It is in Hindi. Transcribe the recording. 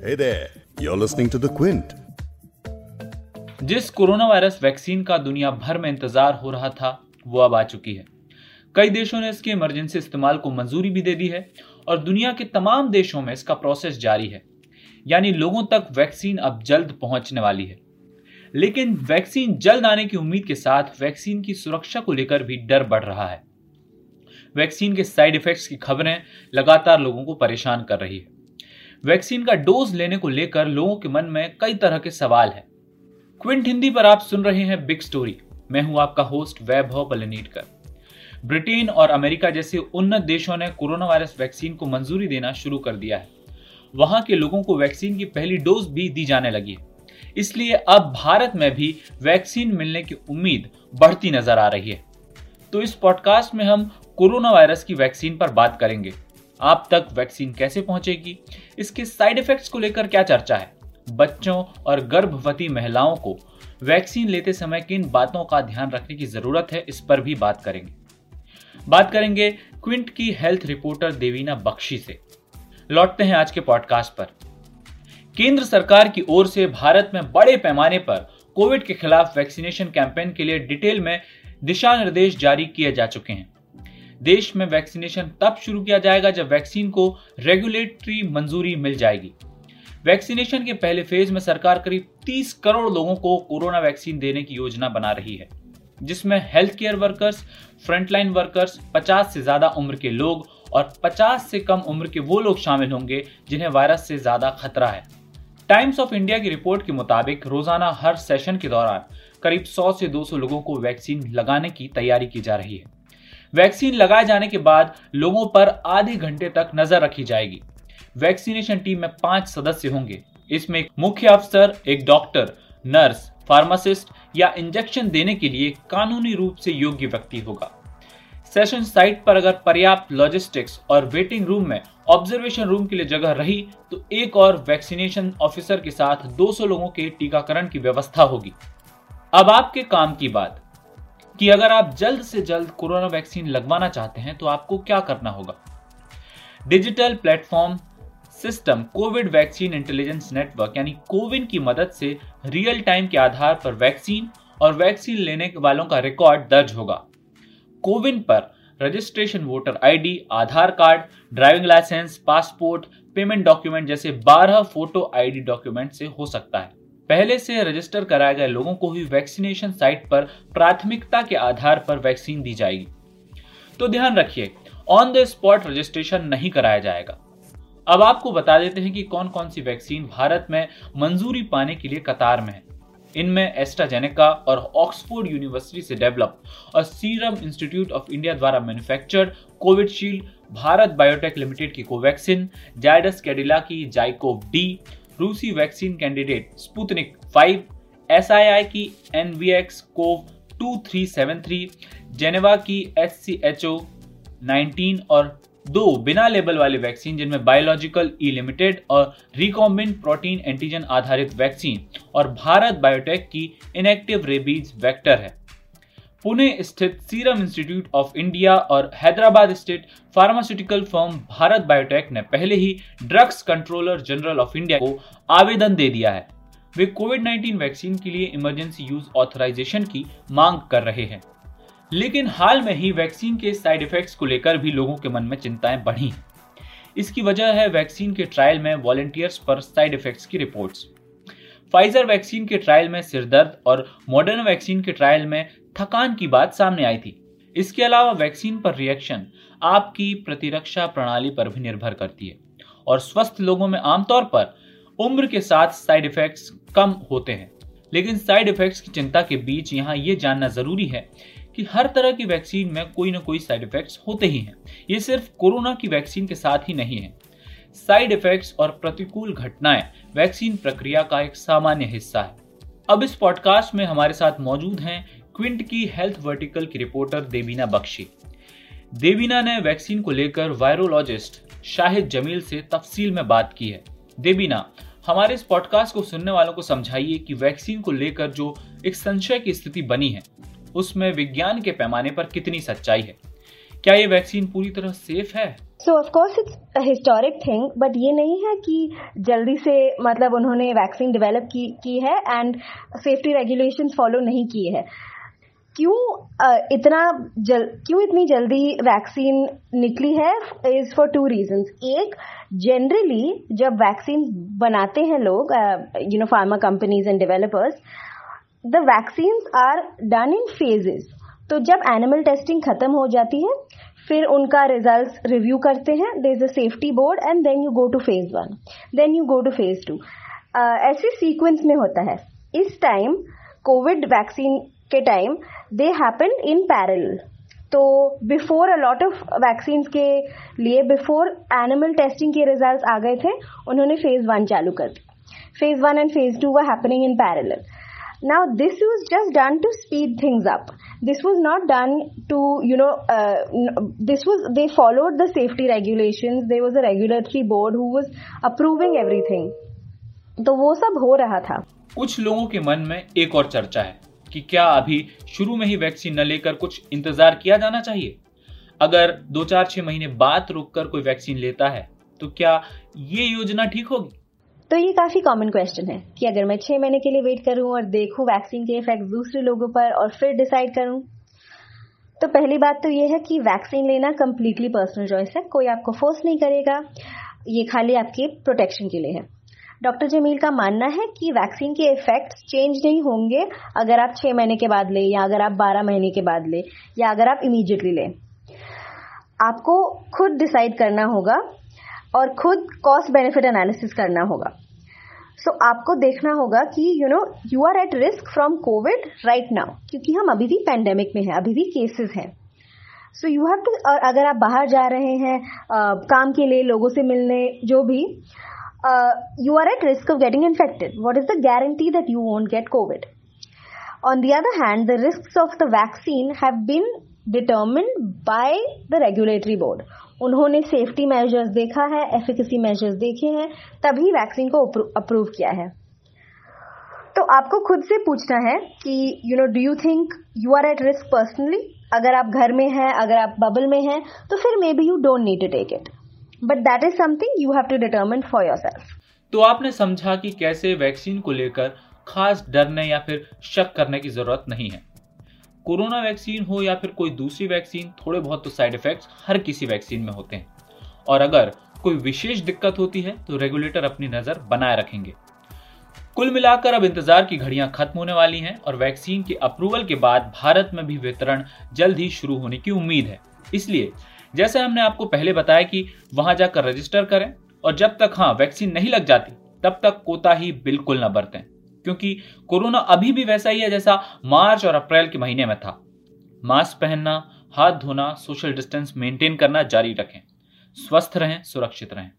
Hey there, you're listening to The Quint. जिस कोरोना वायरस वैक्सीन का दुनिया भर में इंतज़ार हो रहा था वो अब आ चुकी है। कई देशों ने इसके इमरजेंसी इस्तेमाल को मंजूरी भी दे दी है और दुनिया के तमाम देशों में इसका प्रोसेस जारी है। यानी लोगों तक वैक्सीन अब जल्द पहुँचने वाली है। लेकिन वैक्सीन जल्द आने की उम्मीद के साथ वैक्सीन की सुरक्षा को लेकर भी डर बढ़ रहा है। वैक्सीन के साइड इफेक्ट्स की खबरें लगातार लोगों को परेशान कर रही है। वैक्सीन का डोज लेने को लेकर लोगों के मन में कई तरह के सवाल हैं। क्विंट हिंदी पर आप सुन रहे हैं बिग स्टोरी। मैं हूँ आपका होस्ट वैभव पलनीटकर। ब्रिटेन और अमेरिका जैसे उन्नत देशों ने कोरोना वायरस वैक्सीन को मंजूरी देना शुरू कर दिया है। वहाँ के लोगों को वैक्सीन की पहली डोज भी दी जाने लगी है। इसलिए अब भारत में भी वैक्सीन मिलने की उम्मीद बढ़ती नज़र आ रही है। तो इस पॉडकास्ट में हम कोरोना वायरस की वैक्सीन पर बात करेंगे। आप तक वैक्सीन कैसे पहुंचेगी? इसके साइड इफेक्ट्स को लेकर क्या चर्चा है? बच्चों और गर्भवती महिलाओं को वैक्सीन लेते समय किन बातों का ध्यान रखने की ज़रूरत है, इस पर भी बात करेंगे। बात करेंगे क्विंट की हेल्थ रिपोर्टर देवीना बख्शी से। लौटते हैं आज के पॉडकास्ट पर। केंद्र सरकार की ओर से भारत में बड़े पैमाने पर कोविड के खिलाफ वैक्सीनेशन कैंपेन के लिए डिटेल में दिशा निर्देश जारी किए जा चुके हैं। देश में वैक्सीनेशन तब शुरू किया जाएगा जब वैक्सीन को रेगुलेटरी मंजूरी मिल जाएगी। वैक्सीनेशन के पहले फ़ेज़ में सरकार करीब 30 करोड़ लोगों को कोरोना वैक्सीन देने की योजना बना रही है, जिसमें health care workers frontline workers 50 से ज़्यादा उम्र के लोग और 50 से कम उम्र के वो लोग शामिल होंगे जिन्हें वायरस से ज़्यादा खतरा है। टाइम्स ऑफ़ इंडिया की रिपोर्ट के मुताबिक रोज़ाना हर सेशन के दौरान करीब 100 से 200 लोगों को वैक्सीन लगाने की तैयारी की जा रही है। वैक्सीन लगाए जाने के बाद लोगों पर आधे घंटे तक नज़र रखी जाएगी। वैक्सीनेशन टीम में पाँच सदस्य होंगे। इसमें मुख्य अफसर, एक डॉक्टर, नर्स, फार्मासिस्ट या इंजेक्शन देने के लिए कानूनी रूप से योग्य व्यक्ति होगा। सेशन साइट पर अगर पर्याप्त लॉजिस्टिक्स और वेटिंग रूम में ऑब्जर्वेशन रूम के लिए जगह रही तो एक और वैक्सीनेशन ऑफिसर के साथ 200 लोगों के टीकाकरण की व्यवस्था होगी। अब आपके काम की बात। कि अगर आप जल्द से जल्द कोरोना वैक्सीन लगवाना चाहते हैं तो आपको क्या करना होगा? Digital platform system, Covid vaccine intelligence network, यानी कोविन की मदद से रियल टाइम के आधार पर वैक्सीन और वैक्सीन लेने वालों का रिकॉर्ड दर्ज होगा। कोविन पर registration voter ID, Aadhaar card, driving licence, passport, payment document जैसे 12 फ़ोटो आईडी डॉक्यूमेंट से हो सकता है। पहले से रजिस्टर कराए गए लोगों को ही वैक्सीनेशन साइट पर प्राथमिकता के आधार पर वैक्सीन दी जाएगी। तो ध्यान रखिए ऑन द स्पॉट रजिस्ट्रेशन नहीं कराया जाएगा। अब आपको बता देते हैं कि कौन कौन सी वैक्सीन भारत में मंजूरी पाने के लिए कतार में है। इनमें एस्ट्राजेनेका और ऑक्सफोर्ड यूनिवर्सिटी से डेवलप और सीरम इंस्टीट्यूट ऑफ़ इंडिया द्वारा manufactured Covishield Bharat Biotech Limited की कोवैक्सिन जायडस कैडिला की जाइकोव डी रूसी वैक्सीन कैंडिडेट स्पुतनिक 5 एसआईआई की एनवीएक्स कोव 2373 जेनेवा की H C H O nineteen और दो बिना लेबल वाले वैक्सीन जिनमें बायोलॉजिकल ई लिमिटेड और रिकॉम्बिन प्रोटीन एंटीजन आधारित वैक्सीन और भारत बायोटेक की इनएक्टिव रेबीज वेक्टर है। पुणे स्थित सीरम इंस्टीट्यूट ऑफ़ इंडिया और हैदराबाद स्थित फार्मास्यूटिकल फर्म भारत बायोटेक ने पहले ही Drugs Controller General of India को आवेदन दे दिया है। वे कोविड 19 वैक्सीन के लिए इमरजेंसी यूज़ ऑथराइजेशन की मांग कर रहे हैं। लेकिन हाल में ही वैक्सीन के साइड इफेक्ट्स को लेकर भी लोगों के मन में चिंताएँ बढ़ी इसकी वजह है वैक्सीन के ट्रायल में वॉलेंटियर्स पर साइड इफेक्ट्स की रिपोर्ट्स फाइजर वैक्सीन के ट्रायल में सिरदर्द और मॉडर्न वैक्सीन के ट्रायल में थकान की बात सामने आई थी। इसके अलावा वैक्सीन पर रिएक्शन आपकी प्रतिरक्षा प्रणाली पर भी निर्भर करती है और स्वस्थ लोगों में आमतौर पर उम्र के साथ साइड इफेक्ट्स कम होते हैं। लेकिन साइड इफेक्ट्स की चिंता के बीच यहाँ ये जानना ज़रूरी है कि हर तरह की वैक्सीन में कोई ना कोई साइड इफेक्ट्स होते ही हैं। ये सिर्फ़ कोरोना की वैक्सीन के साथ ही नहीं है। साइड इफेक्ट्स और प्रतिकूल घटनाएँ वैक्सीन प्रक्रिया का एक सामान्य हिस्सा है। अब इस पॉडकास्ट में हमारे साथ मौजूद हैं क्विंट की हेल्थ वर्टिकल की रिपोर्टर देवीना बख्शी। देवीना ने वैक्सीन को लेकर वायरोलॉजिस्ट शाहिद जमील से तफसील में बात की है। देवीना, हमारे इस पॉडकास्ट को सुनने वालों को समझाइए कि वैक्सीन को लेकर जो एक संशय की स्थिति बनी है, उसमें विज्ञान के पैमाने पर कितनी सच्चाई है? क्या ये वैक्सीन पूरी तरह सेफ़ है? So of course it's historic thing but ये नहीं है कि जल्दी से मतलब उन्होंने वैक्सीन डेवलप की की है एंड सेफ्टी रेगुलेशंस फॉलो नहीं किए है। क्यों इतना जल, क्यों इतनी जल्दी वैक्सीन निकली है? इज़ फॉर टू रीजंस एक जनरली जब वैक्सीन बनाते हैं लोग you know pharma companies and developers the vaccine are done in phases तो जब एनिमल टेस्टिंग खत्म हो जाती है, फिर उनका रिज़ल्ट रिव्यू करते हैं there is a safety board and then you go to phase one then you go to phase two ऐसे सीक्वेंस में होता है। इस टाइम कोविड वैक्सीन के time they happen in parallel तो before a lot of vaccine के लिए बिफोर एनिमल टेस्टिंग के रिज़ल्ट आ गए थे, उन्होंने फ़ेज़ वन चालू कर दी। Phase one and phase two happening in parallel now this was just done to speed things up this was not done to you know this was they followed the safety regulation there was a regulatory board who was approving everything तो वो सब हो रहा था। कुछ लोगों के मन में एक और चर्चा है। कि क्या अभी शुरू में ही वैक्सीन न लेकर कुछ इंतज़ार किया जाना चाहिए? अगर दो चार छह महीने बाद रुककर कोई वैक्सीन लेता है तो क्या ये योजना ठीक होगी? तो ये काफ़ी कॉमन क्वेश्चन है कि अगर मैं छह महीने के लिए वेट करूँ और देखूँ वैक्सीन के इफ़ेक्ट दूसरे लोगों पर और फिर डिसाइड करूँ? तो पहली बात तो ये है कि वैक्सीन लेना कम्प्लीटली पर्सनल चॉइस है, कोई आपको फोर्स नहीं करेगा, ये खाली आपके प्रोटेक्शन के लिए है। डॉक्टर जमील का मानना है कि वैक्सीन के इफ़ेक्ट चेंज नहीं होंगे अगर आप छह महीने के बाद ले या अगर आप बारह महीने के बाद ले या अगर आप इमीजिएटली लें। आपको खुद डिसाइड करना होगा और खुद कॉस्ट बेनिफिट एनालिसिस करना होगा। सो so, आपको देखना होगा कि you know you are at risk from Covid right now क्योंकि हम अभी भी पैंडेमिक में हैं अभी भी केसेस हैं। सो यू हैव टू अगर आप बाहर जा रहे हैं uh, काम के लिए लोगों से मिलने जो भी you are at risk of getting infected what is the guarantee that you won't get Covid on the other hand the risk of the vaccine have been determined by the regulatory board उन्होंने सेफ्टी मेजर्स देखा है एफिकेसी मेजर्स देखे हैं, तभी वैक्सीन को अप्रूव किया है। तो आपको खुद से पूछना है कि you know do you think you are at risk personally अगर आप घर में हैं, अगर आप बबल में हैं तो फिर maybe you don't need to take it but that is something you have to determine for yourself तो आपने समझा कि कैसे वैक्सीन को लेकर खास डरने या फिर शक करने की ज़रूरत नहीं है। कोरोना वैक्सीन हो या फिर कोई दूसरी वैक्सीन, थोड़े बहुत तो साइड इफेक्ट्स हर किसी वैक्सीन में होते हैं। और अगर कोई विशेष दिक्कत होती है तो रेगुलेटर अपनी नज़र बनाए रखेंगे। कुल मिलाकर अब इंतज़ार की घड़ियाँ खत्म होने वाली हैं और वैक्सीन के अप्रूवल के बाद भारत में भी वितरण जल्द ही शुरू होने की उम्मीद है। इसलिए जैसे हमने आपको पहले बताया कि वहाँ जाकर रजिस्टर करें और जब तक हाँ वैक्सीन नहीं लग जाती, तब तक कोताही बिल्कुल ना बरतें। क्योंकि कोरोना अभी भी वैसा ही है जैसा मार्च और अप्रैल के महीने में था। मास्क पहनना, हाथ धोना सोशल डिस्टेंस मेंटेन करना जारी रखें। स्वस्थ रहें, सुरक्षित रहें।